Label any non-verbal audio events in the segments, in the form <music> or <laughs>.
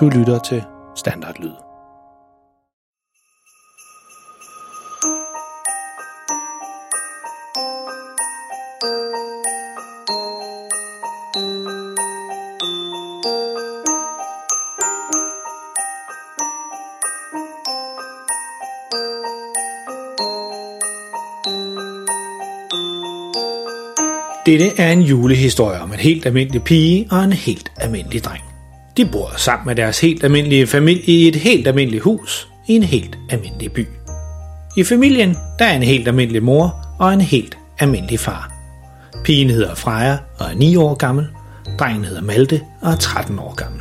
Du lytter til Standardlyd. Dette er en julehistorie om en helt almindelig pige og en helt almindelig dreng. De bor sammen med deres helt almindelige familie i et helt almindeligt hus i en helt almindelig by. I familien der er en helt almindelig mor og en helt almindelig far. Pigen hedder Freja og er 9 år gammel. Drengen hedder Malte og er 13 år gammel.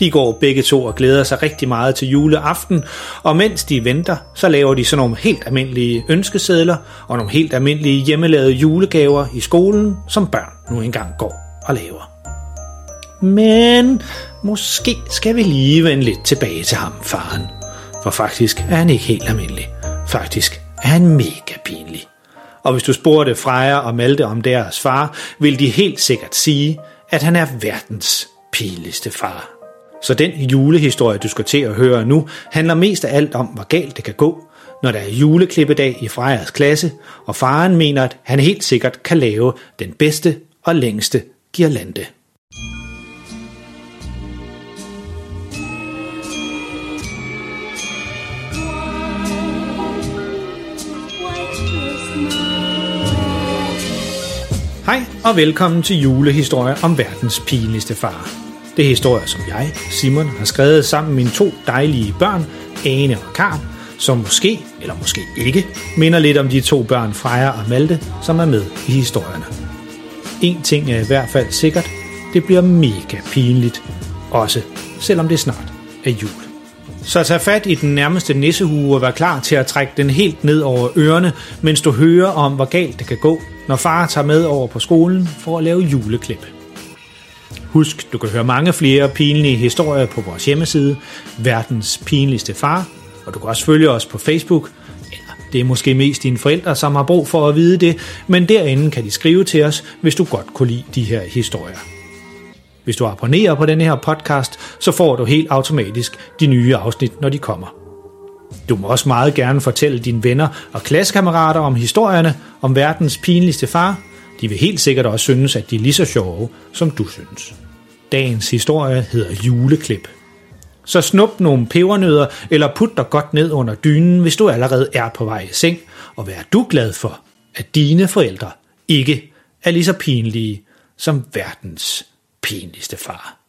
De går begge to og glæder sig rigtig meget til juleaften, og mens de venter, så laver de sådan nogle helt almindelige ønskesedler og nogle helt almindelige hjemmelavede julegaver i skolen, som børn nu engang går og laver. Men måske skal vi lige vende lidt tilbage til ham, faren. For faktisk er han ikke helt almindelig. Faktisk er han mega pinlig. Og hvis du spurgte Freja og Malte om deres far, vil de helt sikkert sige, at han er verdens pinligste far. Så den julehistorie, du skal til at høre nu, handler mest af alt om, hvor galt det kan gå, når der er juleklippedag i Frejas klasse, og faren mener, at han helt sikkert kan lave den bedste og længste girlande. Hej og velkommen til julehistorie om verdens pinligste far. Det er historier, som jeg, Simon, har skrevet sammen med mine to dejlige børn, Ane og Karl, som måske, eller måske ikke, minder lidt om de to børn, Freja og Malte, som er med i historierne. En ting er i hvert fald sikkert, det bliver mega pinligt, også selvom det snart er jul. Så tag fat i den nærmeste nissehue og vær klar til at trække den helt ned over ørerne, mens du hører om, hvor galt det kan gå, når far tager med over på skolen for at lave juleklip. Husk, du kan høre mange flere pinlige historier på vores hjemmeside, Verdens Pinligste Far, og du kan også følge os på Facebook. Ja, det er måske mest dine forældre, som har brug for at vide det, men derinde kan de skrive til os, hvis du godt kunne lide de her historier. Hvis du abonnerer på denne her podcast, så får du helt automatisk de nye afsnit, når de kommer. Du må også meget gerne fortælle dine venner og klassekammerater om historierne om verdens pinligste far. De vil helt sikkert også synes, at de er lige så sjove, som du synes. Dagens historie hedder juleklip. Så snup nogle pebernødder eller put dig godt ned under dynen, hvis du allerede er på vej i seng, og vær du glad for, at dine forældre ikke er lige så pinlige som verdens pinligste far.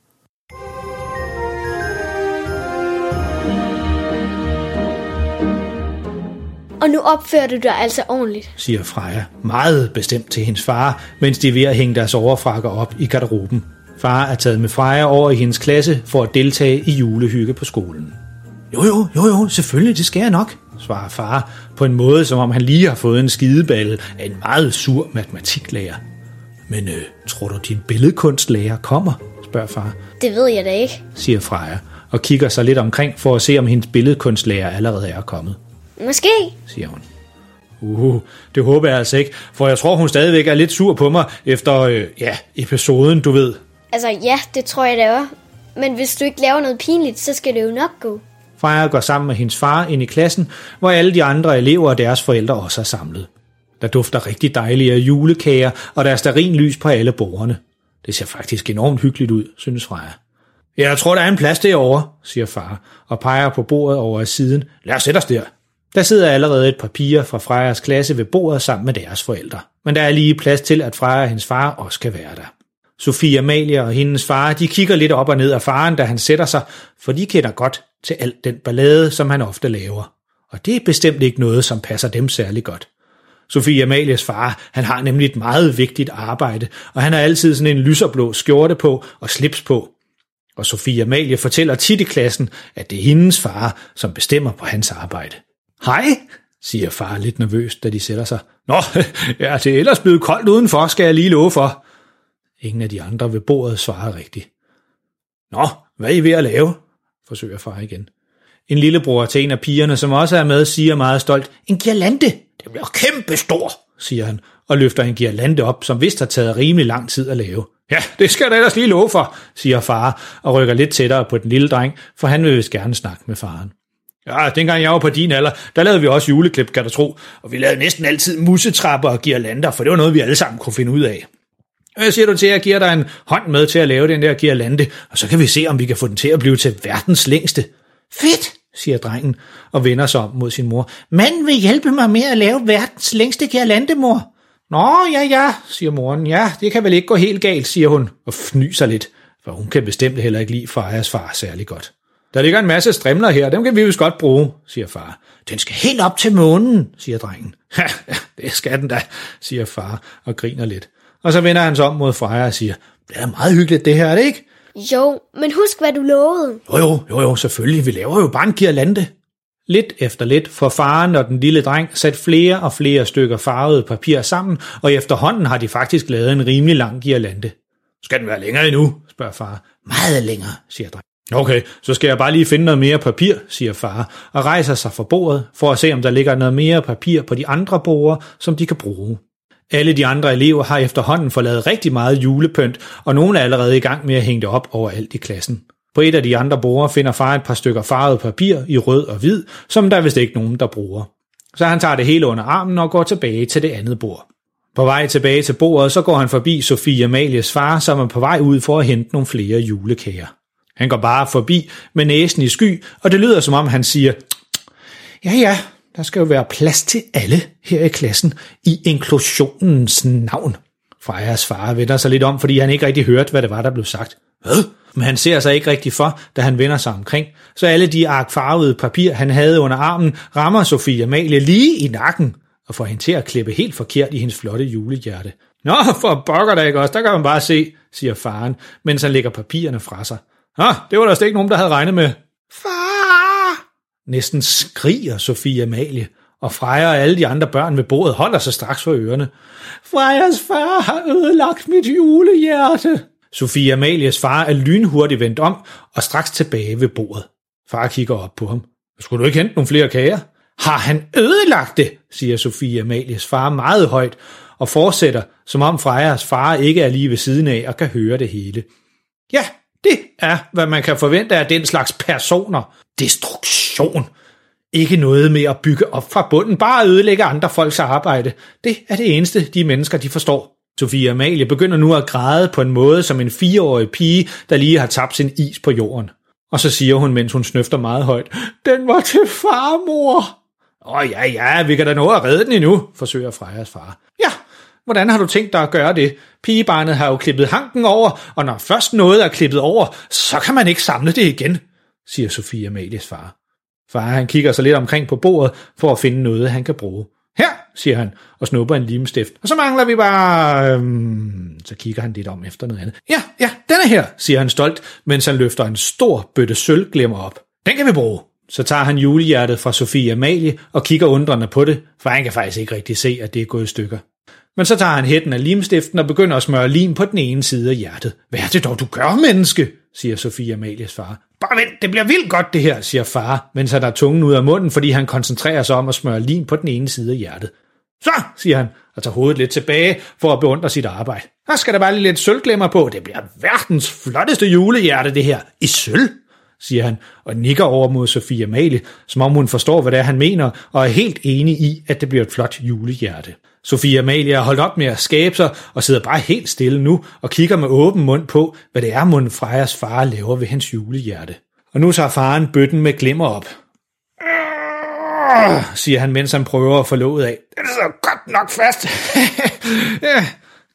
Og nu opfører du dig altså ordentligt. siger Freja meget bestemt til hendes far, mens de er ved at hænge deres overfrakker op i garderoben. Far er taget med Freja over i hendes klasse for at deltage i julehygge på skolen. Jo jo, jo jo, selvfølgelig, det skal jeg nok, svarer far på en måde, som om han lige har fået en skideballe af en meget sur matematiklærer. Men øh, tror du, din billedkunstlærer kommer? spørger far, Det ved jeg da ikke. siger Freja, og kigger sig lidt omkring for at se, om hendes billedkunstlærer allerede er kommet, Måske. siger hun. Uh, det håber jeg altså ikke, for jeg tror, hun stadigvæk er lidt sur på mig efter, øh, ja, episoden, du ved. Altså ja, det tror jeg da også. Men hvis du ikke laver noget pinligt, så skal det jo nok gå. Freja går sammen med hendes far ind i klassen, hvor alle de andre elever og deres forældre også er samlet. Der dufter rigtig dejlige julekager, og der er sterinlys på alle bordene. Det ser faktisk enormt hyggeligt ud, synes Freja. Ja, jeg tror, der er en plads derovre, siger far, og peger på bordet over siden. Lad os sætte os der. Der sidder allerede et par piger fra Frejas klasse ved bordet sammen med deres forældre. Men der er lige plads til, at Freja og hendes far også kan være der. Sofie Amalie og hendes far, de kigger lidt op og ned af faren, da han sætter sig, for de kender godt til alt den ballade, som han ofte laver. Og det er bestemt ikke noget, som passer dem særlig godt. Sofie Amalies far, han har nemlig et meget vigtigt arbejde, og han har altid sådan en lyserblå skjorte på og slips på. Og Sofie Amalie fortæller tit i klassen, at det er hendes far, som bestemmer på hans arbejde. Hej, siger far lidt nervøst, da de sætter sig. Nå, ja, <laughs> det er ellers blevet koldt udenfor, skal jeg lige love for. Ingen af de andre ved bordet svarer rigtigt. Nå, hvad er I ved at lave? forsøger far igen. En lillebror til en af pigerne, som også er med, siger meget stolt, en girlande. Det bliver kæmpe stor, siger han, og løfter en girlande op, som vist har taget rimelig lang tid at lave. Ja, det skal jeg da ellers lige love for, siger far og rykker lidt tættere på den lille dreng, for han vil vist gerne snakke med faren. Ja, dengang jeg var på din alder, der lavede vi også juleklip, kan du tro, og vi lavede næsten altid musetrapper og girlander, for det var noget, vi alle sammen kunne finde ud af. Hvad siger du til, at jeg giver dig en hånd med til at lave den der girlande, og så kan vi se, om vi kan få den til at blive til verdens længste. Fedt, siger drengen og vender sig om mod sin mor. Manden vil hjælpe mig med at lave verdens længste girlande, mor. Nå, ja, ja, siger moren. Ja, det kan vel ikke gå helt galt, siger hun og fnyser lidt, for hun kan bestemt heller ikke lide Frejas far særlig godt. Der ligger en masse strimler her, dem kan vi vist godt bruge, siger far. Den skal helt op til månen, siger drengen. <laughs> Ja, det skal den da, siger far og griner lidt. Og så vender han sig om mod Freja og siger, det er meget hyggeligt det her, er det ikke? Jo, men husk, hvad du lovede. Jo, jo, jo, jo, selvfølgelig. Vi laver jo bare en girlande. Lidt efter lidt får faren og den lille dreng sat flere og flere stykker farvet papir sammen, og efterhånden har de faktisk lavet en rimelig lang girlande. Skal den være længere endnu, spørger far. Meget længere, siger drengen. Okay, så skal jeg bare lige finde noget mere papir, siger far, og rejser sig fra bordet for at se, om der ligger noget mere papir på de andre borde, som de kan bruge. Alle de andre elever har efterhånden forladet rigtig meget julepynt, og nogle er allerede i gang med at hænge det op overalt i klassen. På et af de andre borde finder far et par stykker farvet papir i rød og hvid, som der vist ikke nogen, der bruger. Så han tager det hele under armen og går tilbage til det andet bord. På vej tilbage til bordet, så går han forbi Sofie Amalies far, som er på vej ud for at hente nogle flere julekager. Han går bare forbi med næsen i sky, og det lyder som om han siger, ja ja, der skal jo være plads til alle her i klassen i inklusionens navn. Frejas far vender sig lidt om, fordi han ikke rigtig hørte, hvad det var, der blev sagt. Hvad? Men han ser sig ikke rigtig for, da han vender sig omkring. Så alle de arkfarvede papir, han havde under armen, rammer Sofie Amalie lige i nakken og får hende til at klippe helt forkert i hendes flotte julehjerte. Nå, for bokker der ikke også, der kan man bare se, siger faren, mens han lægger papirerne fra sig. Ah, det var der slet ikke nogen, der havde regnet med. Far! Næsten skriger Sofie Amalie, og Freja og alle de andre børn ved bordet holder sig straks for ørerne. Frejas far har ødelagt mit julehjerte. Sofie Amalies far er lynhurtigt vendt om og straks tilbage ved bordet. Far kigger op på ham. Skulle du ikke hente nogle flere kager? Har han ødelagt det, siger Sofie Amalies far meget højt og fortsætter, som om Frejas far ikke er lige ved siden af og kan høre det hele. Ja, det er, hvad man kan forvente af den slags personer. Destruktion. Ikke noget med at bygge op fra bunden, bare ødelægge andre folks arbejde. Det er det eneste, de mennesker de forstår. Sofie Amalie begynder nu at græde på en måde som en fireårig pige, der lige har tabt sin is på jorden. Og så siger hun, mens hun snøfter meget højt, Den var til farmor. Åh oh, ja, ja, vi kan da nå at redde den endnu, forsøger Frejas far. Ja, hvordan har du tænkt dig at gøre det? Pigebarnet har jo klippet hanken over, og når først noget er klippet over, så kan man ikke samle det igen, siger Sofie Amalies far. Far han kigger sig lidt omkring på bordet for at finde noget, han kan bruge. Her, siger han, og snupper en limstift. Og så mangler vi bare... Øhm, så kigger han lidt om efter noget andet. Ja, ja, den er her, siger han stolt, mens han løfter en stor bøtte sølvglemmer op. Den kan vi bruge. Så tager han julehjertet fra Sofie Amalie og kigger undrende på det, for han kan faktisk ikke rigtig se, at det er gået i stykker. Men så tager han hætten af limstiften og begynder at smøre lim på den ene side af hjertet. Hvad er det dog, du gør, menneske? siger Sofie Amalies far. Bare vent, det bliver vildt godt det her, siger far, mens han har tungen ud af munden, fordi han koncentrerer sig om at smøre lim på den ene side af hjertet. Så, siger han, og tager hovedet lidt tilbage for at beundre sit arbejde. Her skal der bare lidt sølvglemmer på. Det bliver verdens flotteste julehjerte, det her. I sølv, siger han, og nikker over mod Sofie Amalie, som om hun forstår, hvad det er, han mener, og er helt enig i, at det bliver et flot julehjerte. Sofie Amalie har holdt op med at skabe sig og sidder bare helt stille nu og kigger med åben mund på, hvad det er, Mund Frejas far laver ved hans julehjerte. Og nu tager faren bøtten med glimmer op. siger han, mens han prøver at få låget af. Det er så godt nok fast. <laughs> ja,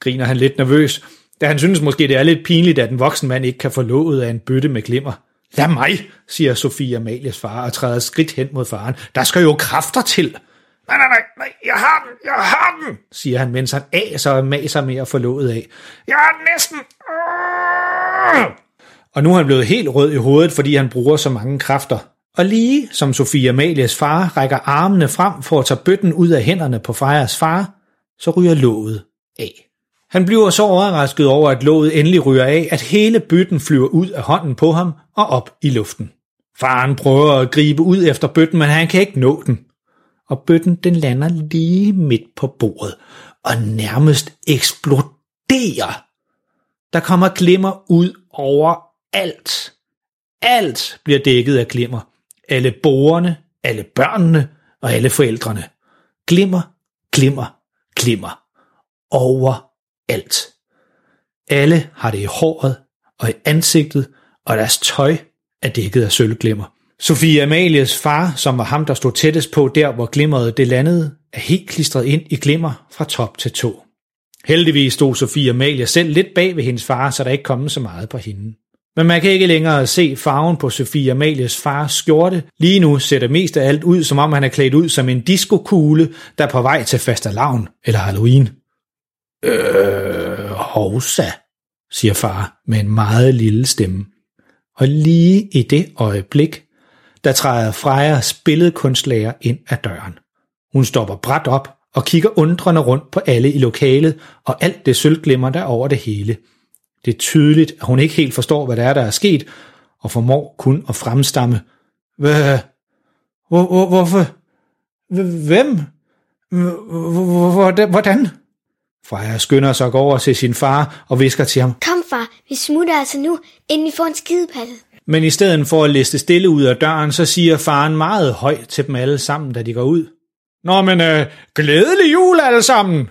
griner han lidt nervøs, da han synes måske, det er lidt pinligt, at en voksen mand ikke kan få låget af en bøtte med glimmer. Lad mig, siger Sofie Amalies far og træder skridt hen mod faren. Der skal jo kræfter til. Nej, nej, nej, nej, jeg har den, jeg har den, siger han, mens han aser og maser med at få låget af. Jeg er næsten... Og nu er han blevet helt rød i hovedet, fordi han bruger så mange kræfter. Og lige som Sofie Amalias far rækker armene frem for at tage bøtten ud af hænderne på Frejas far, så ryger låget af. Han bliver så overrasket over, at låget endelig ryger af, at hele bøtten flyver ud af hånden på ham og op i luften. Faren prøver at gribe ud efter bøtten, men han kan ikke nå den og bøtten den lander lige midt på bordet. og nærmest eksploderer. Der kommer glimmer ud over alt. Alt bliver dækket af glimmer. Alle borgerne, alle børnene og alle forældrene. Glimmer, glimmer, glimmer. Over alt. Alle har det i håret og i ansigtet, og deres tøj er dækket af sølvglimmer. Sofie Amalies far, som var ham, der stod tættest på der, hvor glimmeret det landede, er helt klistret ind i glimmer fra top til tå. Heldigvis stod Sofie Amalie selv lidt bag ved hendes far, så der ikke kom så meget på hende. Men man kan ikke længere se farven på Sofie Amalies fars skjorte. Lige nu ser det mest af alt ud, som om han er klædt ud som en diskokugle, der er på vej til fastelavn eller Halloween. Øh, hovsa, siger far med en meget lille stemme. Og lige i det øjeblik, der træder Frejas billedkunstlærer ind ad døren. Hun stopper bræt op og kigger undrende rundt på alle i lokalet og alt det sølvglimmer der over det hele. Det er tydeligt, at hun ikke helt forstår, hvad der er, der er sket, og formår kun at fremstamme. Hvad? Hvor, hvor, hvorfor? Hvem? Hvordan? Freja skynder sig over til sin far og visker til ham. Kom far, vi smutter altså nu, inden vi får en skidepalle. Men i stedet for at liste stille ud af døren, så siger faren meget højt til dem alle sammen, da de går ud. Nå, men øh, glædelig jul alle sammen!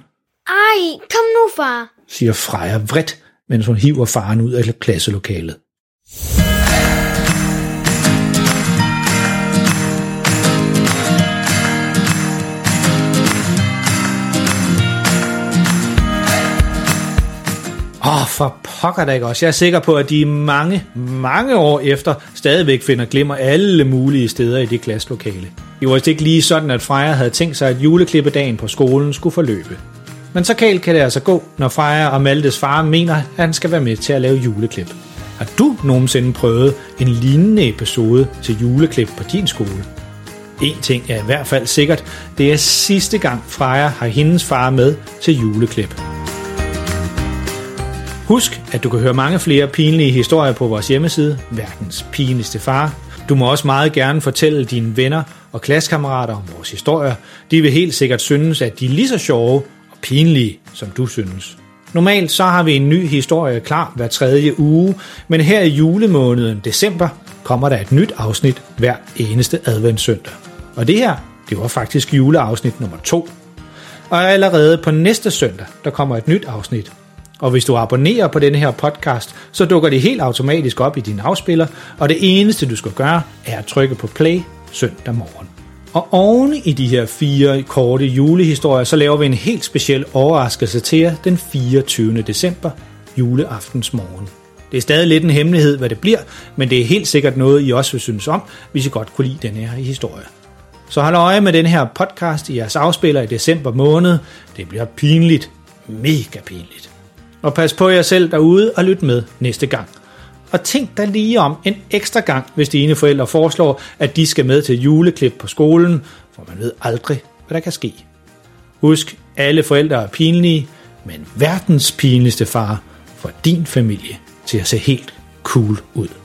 Ej, kom nu far, siger Freja vredt, mens hun hiver faren ud af klasselokalet. Åh, oh, for pokker da ikke også. Jeg er sikker på, at de mange, mange år efter stadigvæk finder glimmer alle mulige steder i det klasselokale. Det var ikke lige sådan, at Freja havde tænkt sig, at juleklippedagen på skolen skulle forløbe. Men så kalt kan det altså gå, når Freja og Maltes far mener, at han skal være med til at lave juleklip. Har du nogensinde prøvet en lignende episode til juleklip på din skole? En ting er i hvert fald sikkert, det er sidste gang Freja har hendes far med til juleklip. Husk, at du kan høre mange flere pinlige historier på vores hjemmeside, Verdens Pinligste Far. Du må også meget gerne fortælle dine venner og klassekammerater om vores historier. De vil helt sikkert synes, at de er lige så sjove og pinlige, som du synes. Normalt så har vi en ny historie klar hver tredje uge, men her i julemåneden december kommer der et nyt afsnit hver eneste adventssøndag. Og det her, det var faktisk juleafsnit nummer to. Og allerede på næste søndag, der kommer et nyt afsnit, og hvis du abonnerer på denne her podcast, så dukker det helt automatisk op i din afspiller, og det eneste du skal gøre, er at trykke på play søndag morgen. Og oven i de her fire korte julehistorier, så laver vi en helt speciel overraskelse til jer den 24. december, juleaftens morgen. Det er stadig lidt en hemmelighed, hvad det bliver, men det er helt sikkert noget, I også vil synes om, hvis I godt kunne lide den her historie. Så hold øje med den her podcast i jeres afspiller i december måned. Det bliver pinligt. Mega pinligt. Og pas på jer selv derude og lyt med næste gang. Og tænk dig lige om en ekstra gang, hvis dine forældre foreslår, at de skal med til juleklip på skolen, for man ved aldrig, hvad der kan ske. Husk, alle forældre er pinlige, men verdens pinligste far får din familie til at se helt cool ud.